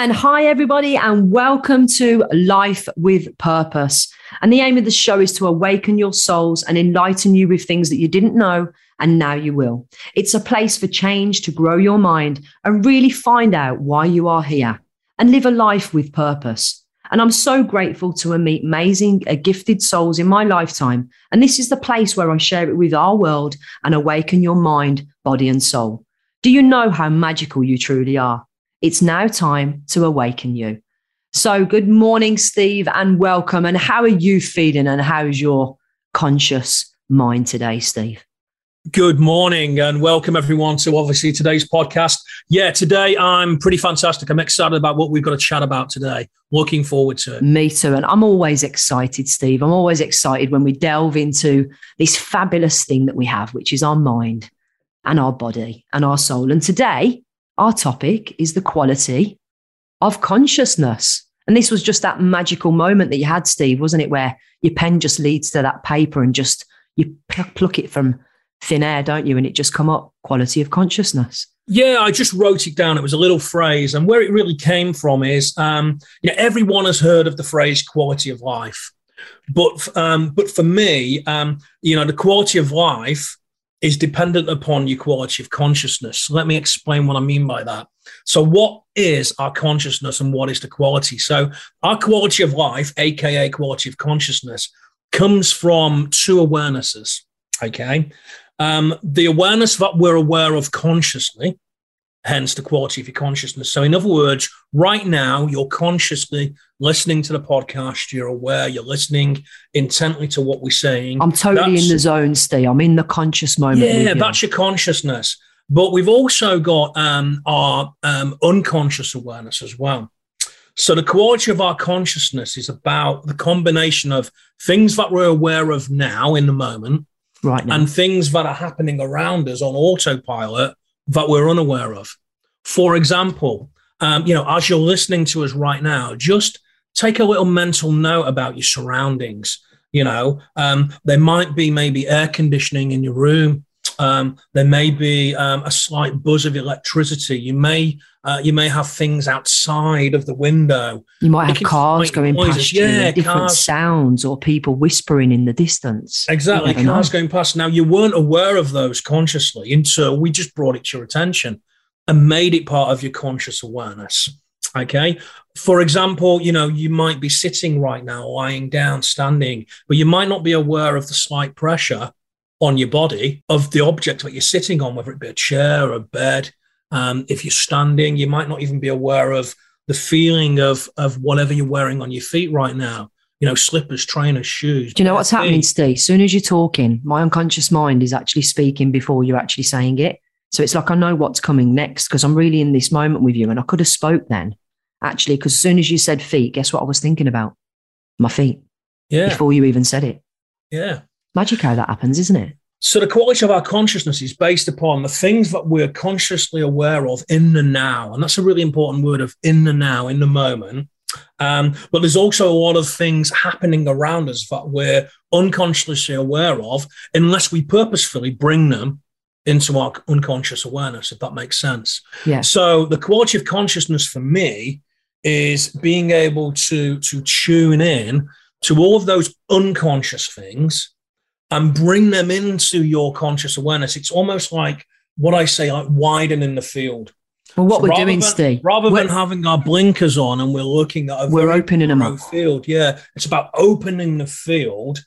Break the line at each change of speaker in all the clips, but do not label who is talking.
And hi, everybody, and welcome to Life with Purpose. And the aim of the show is to awaken your souls and enlighten you with things that you didn't know, and now you will. It's a place for change to grow your mind and really find out why you are here and live a life with purpose. And I'm so grateful to meet amazing, uh, gifted souls in my lifetime. And this is the place where I share it with our world and awaken your mind, body, and soul. Do you know how magical you truly are? It's now time to awaken you. So, good morning, Steve, and welcome. And how are you feeling? And how's your conscious mind today, Steve?
Good morning and welcome everyone to obviously today's podcast. Yeah, today I'm pretty fantastic. I'm excited about what we've got to chat about today. Looking forward to it.
Me too. And I'm always excited, Steve. I'm always excited when we delve into this fabulous thing that we have, which is our mind and our body and our soul. And today our topic is the quality of consciousness. And this was just that magical moment that you had, Steve, wasn't it? Where your pen just leads to that paper and just you pluck it from thin air, don't you? And it just come up quality of consciousness.
Yeah, I just wrote it down. It was a little phrase, and where it really came from is, um, you know, everyone has heard of the phrase "quality of life," but um, but for me, um, you know, the quality of life is dependent upon your quality of consciousness. Let me explain what I mean by that. So, what is our consciousness and what is the quality? So, our quality of life, aka quality of consciousness, comes from two awarenesses. Okay. Um, the awareness that we're aware of consciously, hence the quality of your consciousness. So, in other words, right now, you're consciously listening to the podcast, you're aware, you're listening intently to what we're saying.
I'm totally that's, in the zone, Steve. I'm in the conscious moment.
Yeah, that's your consciousness. But we've also got um, our um, unconscious awareness as well. So, the quality of our consciousness is about the combination of things that we're aware of now in the moment,
right now.
and things that are happening around us on autopilot that we're unaware of. For example, um, you know, as you're listening to us right now, just take a little mental note about your surroundings. You know, um, there might be maybe air conditioning in your room. Um, there may be um, a slight buzz of electricity. You may uh, you may have things outside of the window.
You might have cars going noises. past you, yeah, different cars. sounds, or people whispering in the distance.
Exactly, cars know. going past. Now you weren't aware of those consciously until we just brought it to your attention and made it part of your conscious awareness. Okay. For example, you know, you might be sitting right now, lying down, standing, but you might not be aware of the slight pressure on your body of the object that you're sitting on, whether it be a chair or a bed. Um, if you're standing, you might not even be aware of the feeling of, of whatever you're wearing on your feet right now. You know, slippers, trainers, shoes.
Do you know what's happening, Steve? As soon as you're talking, my unconscious mind is actually speaking before you're actually saying it. So it's like I know what's coming next because I'm really in this moment with you. And I could have spoke then, actually, because as soon as you said feet, guess what I was thinking about? My feet.
Yeah.
Before you even said it.
Yeah.
Magic how that happens, isn't it?
So the quality of our consciousness is based upon the things that we're consciously aware of in the now. And that's a really important word of in the now, in the moment. Um, but there's also a lot of things happening around us that we're unconsciously aware of unless we purposefully bring them into our unconscious awareness, if that makes sense.
Yeah.
So the quality of consciousness for me is being able to to tune in to all of those unconscious things and bring them into your conscious awareness. It's almost like what I say, like widening the field.
Well, what so we're doing, than, Steve,
rather than having our blinkers on and we're looking at a
we're opening them up.
field. Yeah, it's about opening the field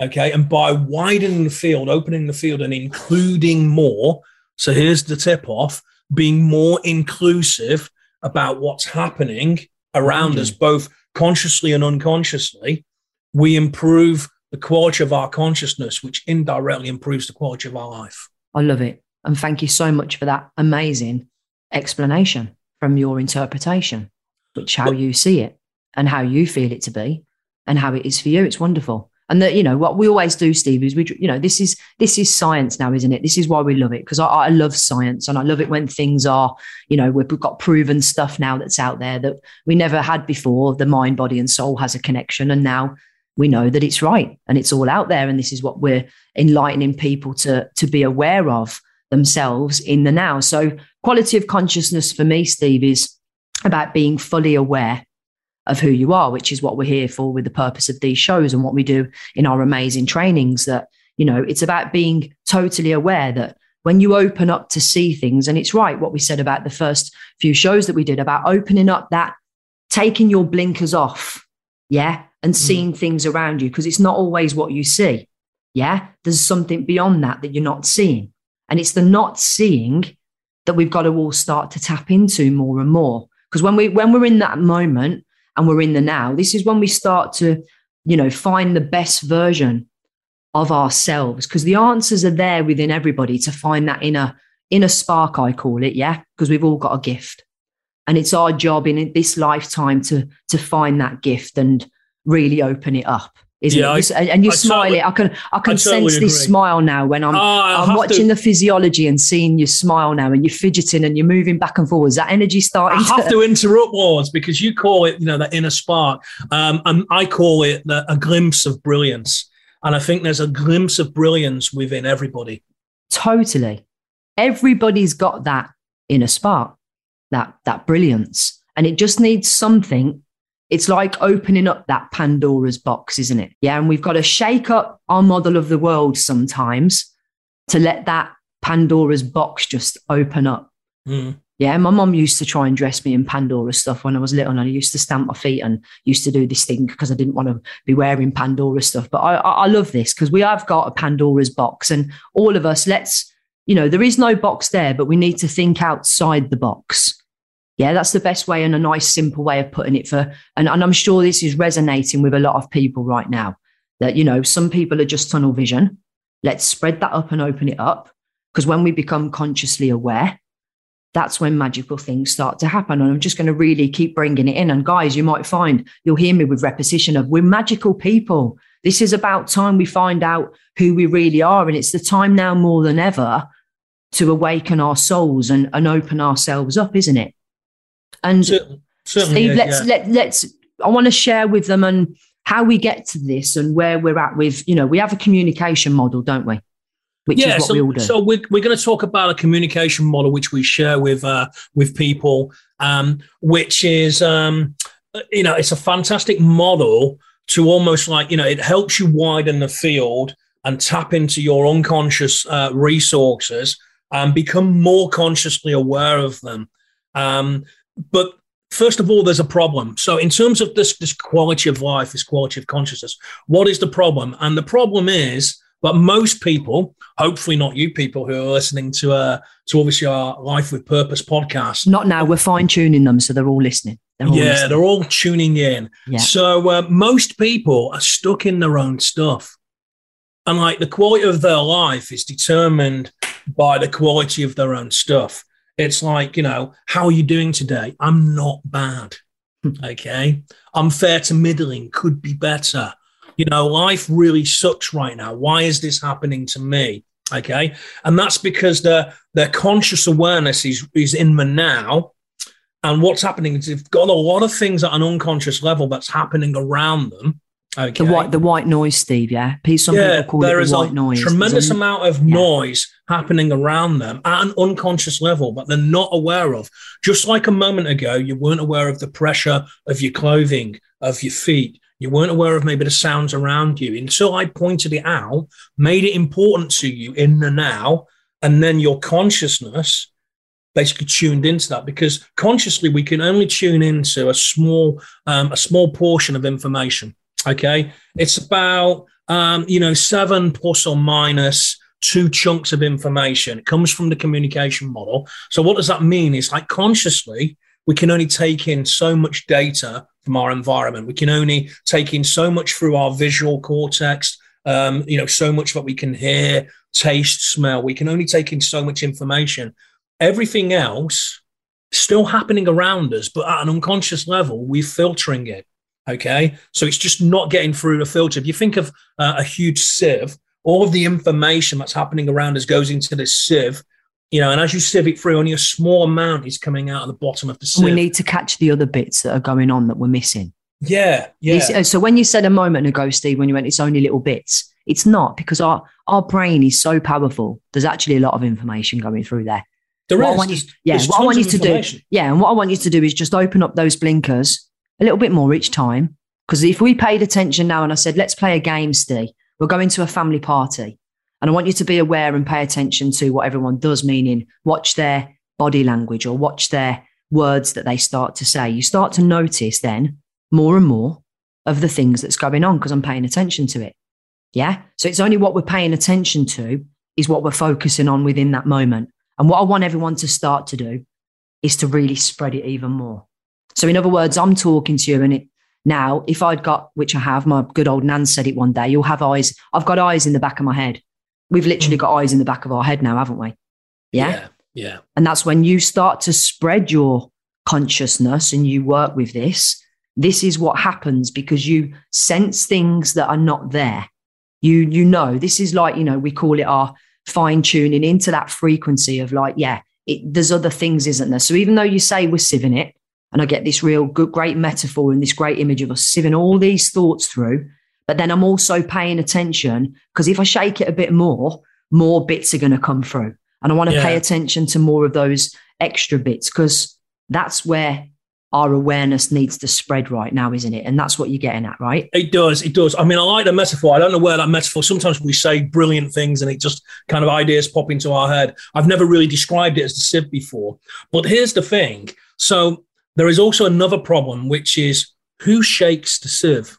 Okay. And by widening the field, opening the field, and including more. So here's the tip off being more inclusive about what's happening around mm-hmm. us, both consciously and unconsciously. We improve the quality of our consciousness, which indirectly improves the quality of our life.
I love it. And thank you so much for that amazing explanation from your interpretation, which how you see it and how you feel it to be and how it is for you. It's wonderful. And that, you know, what we always do, Steve, is we, you know, this is, this is science now, isn't it? This is why we love it. Cause I, I love science and I love it when things are, you know, we've got proven stuff now that's out there that we never had before. The mind, body and soul has a connection. And now we know that it's right and it's all out there. And this is what we're enlightening people to, to be aware of themselves in the now. So quality of consciousness for me, Steve, is about being fully aware of who you are, which is what we're here for with the purpose of these shows and what we do in our amazing trainings. That, you know, it's about being totally aware that when you open up to see things, and it's right what we said about the first few shows that we did about opening up that, taking your blinkers off, yeah, and mm. seeing mm. things around you, because it's not always what you see. Yeah, there's something beyond that that you're not seeing. And it's the not seeing that we've got to all start to tap into more and more. Because when we when we're in that moment and we're in the now, this is when we start to, you know, find the best version of ourselves. Because the answers are there within everybody to find that inner inner spark, I call it, yeah. Because we've all got a gift. And it's our job in this lifetime to to find that gift and really open it up isn't yeah, it? I, and you I smile totally, it. I can I can I sense this smile now when I'm oh, I'm watching to, the physiology and seeing you smile now, and you're fidgeting and you're moving back and forwards. That energy starting.
I have to, to interrupt Laura because you call it you know that inner spark, um, and I call it the, a glimpse of brilliance. And I think there's a glimpse of brilliance within everybody.
Totally, everybody's got that inner spark, that that brilliance, and it just needs something it's like opening up that Pandora's box, isn't it? Yeah. And we've got to shake up our model of the world sometimes to let that Pandora's box just open up. Mm. Yeah, my mom used to try and dress me in Pandora stuff when I was little, and I used to stamp my feet and used to do this thing because I didn't want to be wearing Pandora stuff. But I, I love this because we have got a Pandora's box, and all of us, let's, you know, there is no box there, but we need to think outside the box. Yeah, that's the best way and a nice, simple way of putting it for. And, and I'm sure this is resonating with a lot of people right now that, you know, some people are just tunnel vision. Let's spread that up and open it up. Because when we become consciously aware, that's when magical things start to happen. And I'm just going to really keep bringing it in. And guys, you might find you'll hear me with repetition of we're magical people. This is about time we find out who we really are. And it's the time now more than ever to awaken our souls and, and open ourselves up, isn't it? And certainly, Steve, let's yeah. let let's I want to share with them and how we get to this and where we're at with, you know, we have a communication model, don't we?
Which yeah, so, we so we're, we're going to talk about a communication model which we share with uh, with people, um, which is um, you know it's a fantastic model to almost like you know it helps you widen the field and tap into your unconscious uh, resources and become more consciously aware of them. Um, but first of all, there's a problem. So, in terms of this, this quality of life, this quality of consciousness, what is the problem? And the problem is that most people, hopefully not you people who are listening to uh, to obviously our Life with Purpose podcast.
Not now. We're fine tuning them, so they're all listening.
They're all yeah, listening. they're all tuning in. Yeah. So uh, most people are stuck in their own stuff. And like the quality of their life is determined by the quality of their own stuff. It's like, you know, how are you doing today? I'm not bad. Hmm. Okay. I'm fair to middling, could be better. You know, life really sucks right now. Why is this happening to me? Okay. And that's because their their conscious awareness is, is in the now. And what's happening is they've got a lot of things at an unconscious level that's happening around them
Okay. The white, the white noise, Steve. Yeah, some yeah, people call there it the white noise.
Tremendous amount of yeah. noise happening around them at an unconscious level, but they're not aware of. Just like a moment ago, you weren't aware of the pressure of your clothing, of your feet. You weren't aware of maybe the sounds around you until I pointed it out, made it important to you in the now, and then your consciousness basically tuned into that because consciously we can only tune into a small um, a small portion of information Okay. It's about, um, you know, seven plus or minus two chunks of information. It comes from the communication model. So, what does that mean? It's like consciously, we can only take in so much data from our environment. We can only take in so much through our visual cortex, um, you know, so much that we can hear, taste, smell. We can only take in so much information. Everything else still happening around us, but at an unconscious level, we're filtering it. Okay. So it's just not getting through the filter. If you think of uh, a huge sieve, all of the information that's happening around us goes into this sieve, you know, and as you sieve it through, only a small amount is coming out of the bottom of the sieve.
We need to catch the other bits that are going on that we're missing.
Yeah. Yeah.
so when you said a moment ago, Steve, when you went, it's only little bits, it's not because our, our brain is so powerful. There's actually a lot of information going through there.
There
what
is.
I want you, yeah, what I want you to do, yeah, and what I want you to do is just open up those blinkers a little bit more each time. Because if we paid attention now and I said, let's play a game, Steve, we're going to a family party. And I want you to be aware and pay attention to what everyone does, meaning watch their body language or watch their words that they start to say. You start to notice then more and more of the things that's going on because I'm paying attention to it. Yeah. So it's only what we're paying attention to is what we're focusing on within that moment. And what I want everyone to start to do is to really spread it even more. So, in other words, I'm talking to you, and it now, if I'd got, which I have, my good old Nan said it one day, you'll have eyes. I've got eyes in the back of my head. We've literally mm. got eyes in the back of our head now, haven't we? Yeah.
yeah. Yeah.
And that's when you start to spread your consciousness and you work with this. This is what happens because you sense things that are not there. You you know, this is like, you know, we call it our fine tuning into that frequency of like, yeah, it, there's other things, isn't there? So even though you say we're sieving it, and I get this real good, great metaphor and this great image of us sieving all these thoughts through, but then I'm also paying attention because if I shake it a bit more, more bits are going to come through. And I want to
Yeah.
pay attention to more of those extra bits because that's where our awareness needs to spread right now, isn't it? And that's what you're getting at, right?
It does. It does. I mean, I like the metaphor. I don't know where that metaphor. Sometimes we say brilliant things, and it just kind of ideas pop into our head. I've never really described it as the sieve before. But here's the thing. So there is also another problem, which is who shakes the sieve.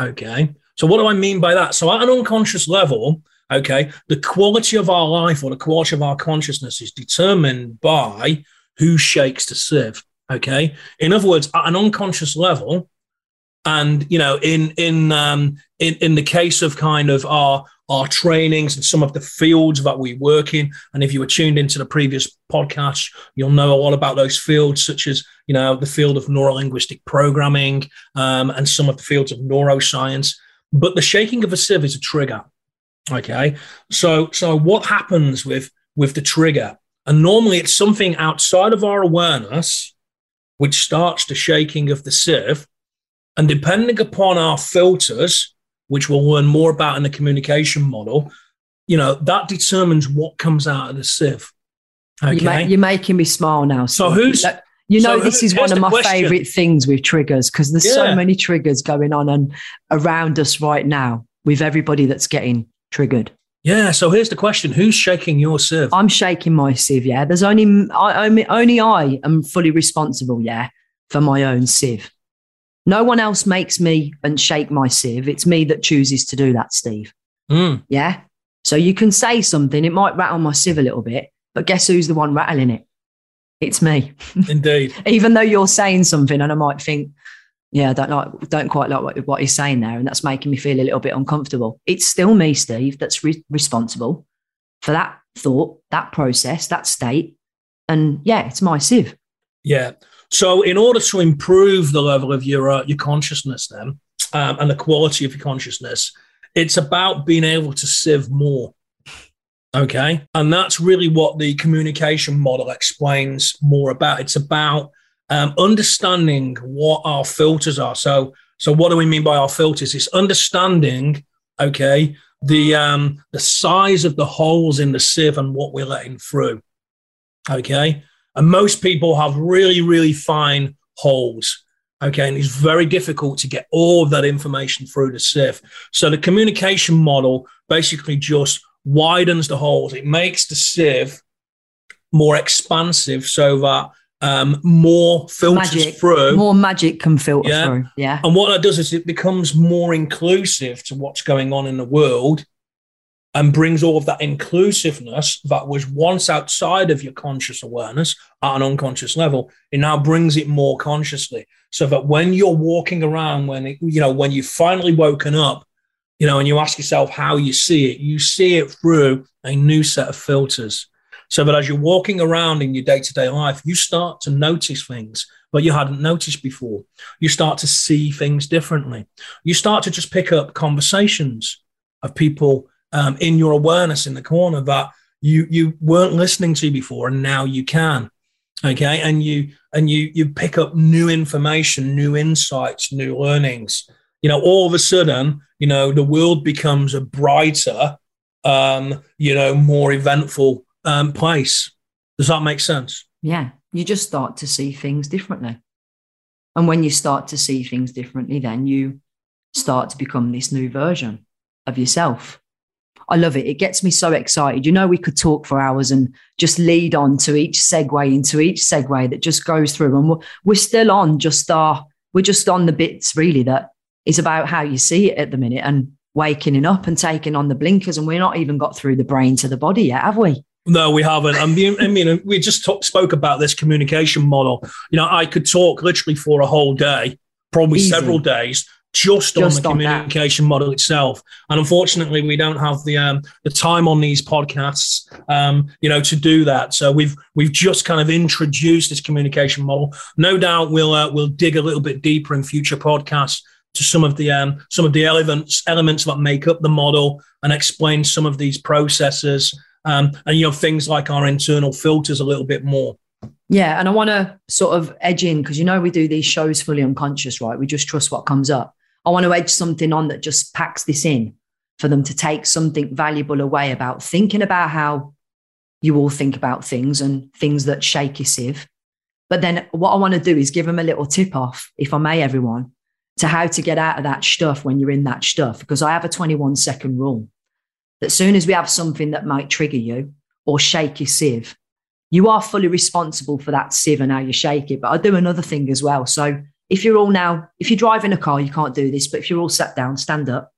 Okay. So what do I mean by that? So at an unconscious level, okay, the quality of our life or the quality of our consciousness is determined by who shakes the sieve. Okay. In other words, at an unconscious level, and you know, in in um, in in the case of kind of our our trainings and some of the fields that we work in, and if you were tuned into the previous podcast, you'll know a lot about those fields, such as you know the field of neurolinguistic programming um, and some of the fields of neuroscience. But the shaking of a sieve is a trigger. Okay, so so what happens with with the trigger? And normally it's something outside of our awareness, which starts the shaking of the sieve. And depending upon our filters, which we'll learn more about in the communication model, you know, that determines what comes out of the sieve. Okay.
You're, you're making me smile now.
So
Steve.
who's-
Like, you know,
so
this is one of my
question.
favorite things with triggers because there's
Yeah.
so many triggers going on and around us right now with everybody that's getting triggered.
yeah. So here's the question Who's shaking your sieve?
I'm shaking my sieve. Yeah, there's only I only, only I am fully responsible. Yeah, for my own sieve. No one else makes me and shake my sieve. It's me that chooses to do that, Steve.
Mm,
Yeah. So you can say something, it might rattle my sieve a little bit, but guess who's the one rattling it? It's me.
indeed.
Even though you're saying something, and I might think, yeah, I don't like, don't quite like what, what he's saying there, and that's making me feel a little bit uncomfortable. It's still me, Steve, that's re- responsible for that thought, that process, that state, and yeah, it's my sieve.
Yeah. So, in order to improve the level of your uh, your consciousness, then, um, and the quality of your consciousness, it's about being able to sieve more. Okay, and that's really what the communication model explains more about. It's about um, understanding what our filters are. So, so what do we mean by our filters? It's understanding, okay, the um, the size of the holes in the sieve and what we're letting through. Okay. And most people have really, really fine holes. Okay. And it's very difficult to get all of that information through the sieve. So the communication model basically just widens the holes. It makes the sieve more expansive so that um, more filters
Magic.
through.
More magic can filter
Yeah.
through. Yeah.
And what that does is it becomes more inclusive to what's going on in the world and brings all of that inclusiveness that was once outside of your conscious awareness at an unconscious level. It now brings it more consciously so that when you're walking around, when, it, you know, when you've finally woken up, you know, and you ask yourself how you see it, you see it through a new set of filters. So that as you're walking around in your day to day life, you start to notice things that you hadn't noticed before you start to see things differently. You start to just pick up conversations of people um, in your awareness in the corner that you you weren't listening to before, and now you can. Okay, and you and you you pick up new information, new insights, new learnings. You know, all of a sudden, you know, the world becomes a brighter, um, you know, more eventful um, place. Does that make sense?
Yeah. You just start to see things differently. And when you start to see things differently, then you start to become this new version of yourself. I love it. It gets me so excited. You know, we could talk for hours and just lead on to each segue into each segue that just goes through. And we're, we're still on just our, we're just on the bits really that is about how you see it at the minute and waking it up and taking on the blinkers. And we're not even got through the brain to the body yet, have we?
No, we haven't. I mean, I mean we just talk, spoke about this communication model. You know, I could talk literally for a whole day, probably Easy. several days, just, just on the on communication that. model itself. And unfortunately, we don't have the um, the time on these podcasts, um, you know, to do that. So we've we've just kind of introduced this communication model. No doubt we'll uh, we'll dig a little bit deeper in future podcasts to some of the um, some of the elements elements that make up the model and explain some of these processes um, and you know things like our internal filters a little bit more.
Yeah, and I want to sort of edge in because you know we do these shows fully unconscious, right? We just trust what comes up. I want to edge something on that just packs this in for them to take something valuable away about thinking about how you all think about things and things that shake your sieve. But then what I want to do is give them a little tip off, if I may, everyone, to how to get out of that stuff when you're in that stuff. Because I have a 21 second rule that soon as we have something that might trigger you or shake your sieve, you are fully responsible for that sieve and how you shake it. But I do another thing as well. So if you're all now, if you're driving a car, you can't do this, but if you're all sat down, stand up.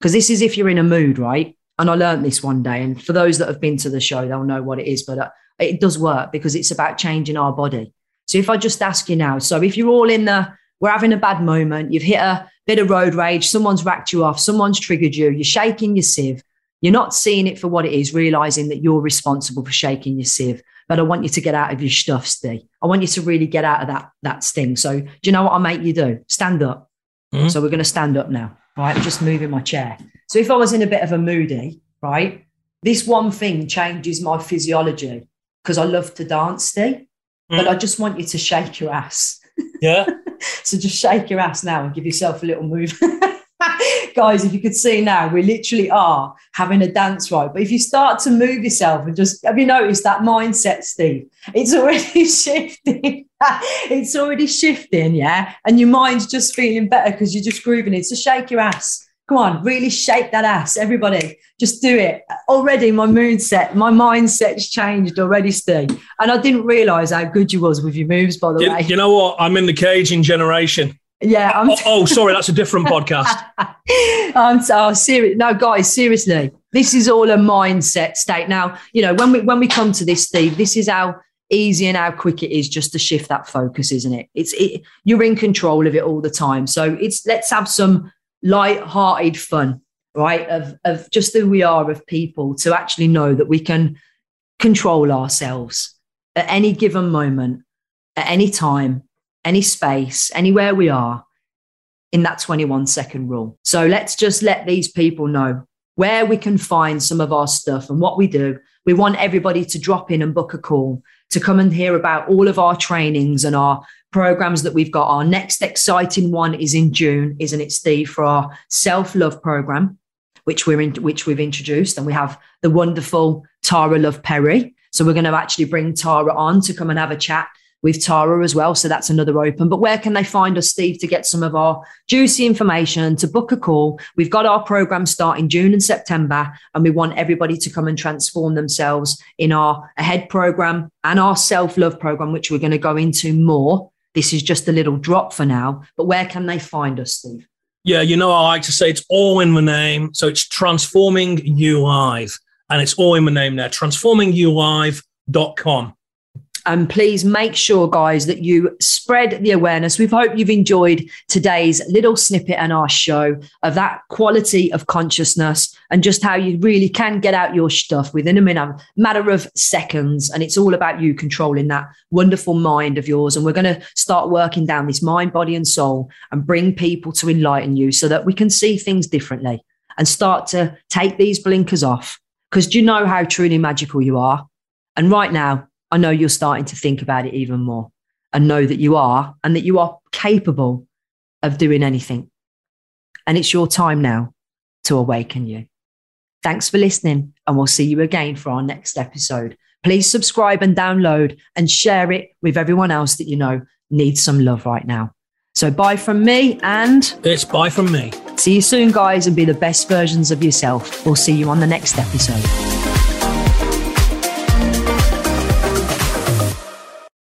Because this is if you're in a mood, right? And I learned this one day. And for those that have been to the show, they'll know what it is, but uh, it does work because it's about changing our body. So if I just ask you now, so if you're all in the, we're having a bad moment, you've hit a bit of road rage, someone's racked you off, someone's triggered you, you're shaking your sieve, you're not seeing it for what it is, realizing that you're responsible for shaking your sieve. But I want you to get out of your stuff, Steve. I want you to really get out of that that sting. So do you know what I make you do? Stand up. Mm-hmm. So we're going to stand up now. Right, I'm just moving my chair. So if I was in a bit of a moody, right, this one thing changes my physiology because I love to dance, Steve. Mm-hmm. But I just want you to shake your ass.
Yeah.
so just shake your ass now and give yourself a little move. guys, if you could see now, we literally are having a dance right. But if you start to move yourself and just have you noticed that mindset, Steve? It's already shifting. it's already shifting, yeah. And your mind's just feeling better because you're just grooving it. So shake your ass. Come on, really shake that ass, everybody. Just do it. Already, my mood set, my mindset's changed already, Steve. And I didn't realize how good you was with your moves, by the
you,
way.
You know what? I'm in the caging generation.
Yeah.
I'm oh, oh, sorry, that's a different podcast.
I'm oh, so serious. No, guys, seriously, this is all a mindset state. Now, you know, when we when we come to this, Steve, this is how easy and how quick it is just to shift that focus, isn't it? It's it, you're in control of it all the time. So it's let's have some light-hearted fun, right? Of of just who we are of people to actually know that we can control ourselves at any given moment, at any time, any space, anywhere we are in that 21 second rule. So let's just let these people know where we can find some of our stuff and what we do. We want everybody to drop in and book a call to come and hear about all of our trainings and our programs that we've got. Our next exciting one is in June, isn't it, Steve, for our self love program, which we're in, which we've introduced, and we have the wonderful Tara Love Perry. So we're going to actually bring Tara on to come and have a chat with Tara as well. So that's another open. But where can they find us, Steve, to get some of our juicy information, to book a call? We've got our program starting June and September, and we want everybody to come and transform themselves in our Ahead program and our self love program, which we're going to go into more. This is just a little drop for now. But where can they find us, Steve?
Yeah, you know, I like to say it's all in the name. So it's Transforming You Live, and it's all in the name there, transformingyoulive.com.
And please make sure, guys, that you spread the awareness. We hope you've enjoyed today's little snippet and our show of that quality of consciousness and just how you really can get out your stuff within a minute, matter of seconds. And it's all about you controlling that wonderful mind of yours. And we're going to start working down this mind, body, and soul and bring people to enlighten you so that we can see things differently and start to take these blinkers off. Because do you know how truly magical you are? And right now, I know you're starting to think about it even more and know that you are and that you are capable of doing anything. And it's your time now to awaken you. Thanks for listening, and we'll see you again for our next episode. Please subscribe and download and share it with everyone else that you know needs some love right now. So, bye from me and
it's bye from me.
See you soon, guys, and be the best versions of yourself. We'll see you on the next episode.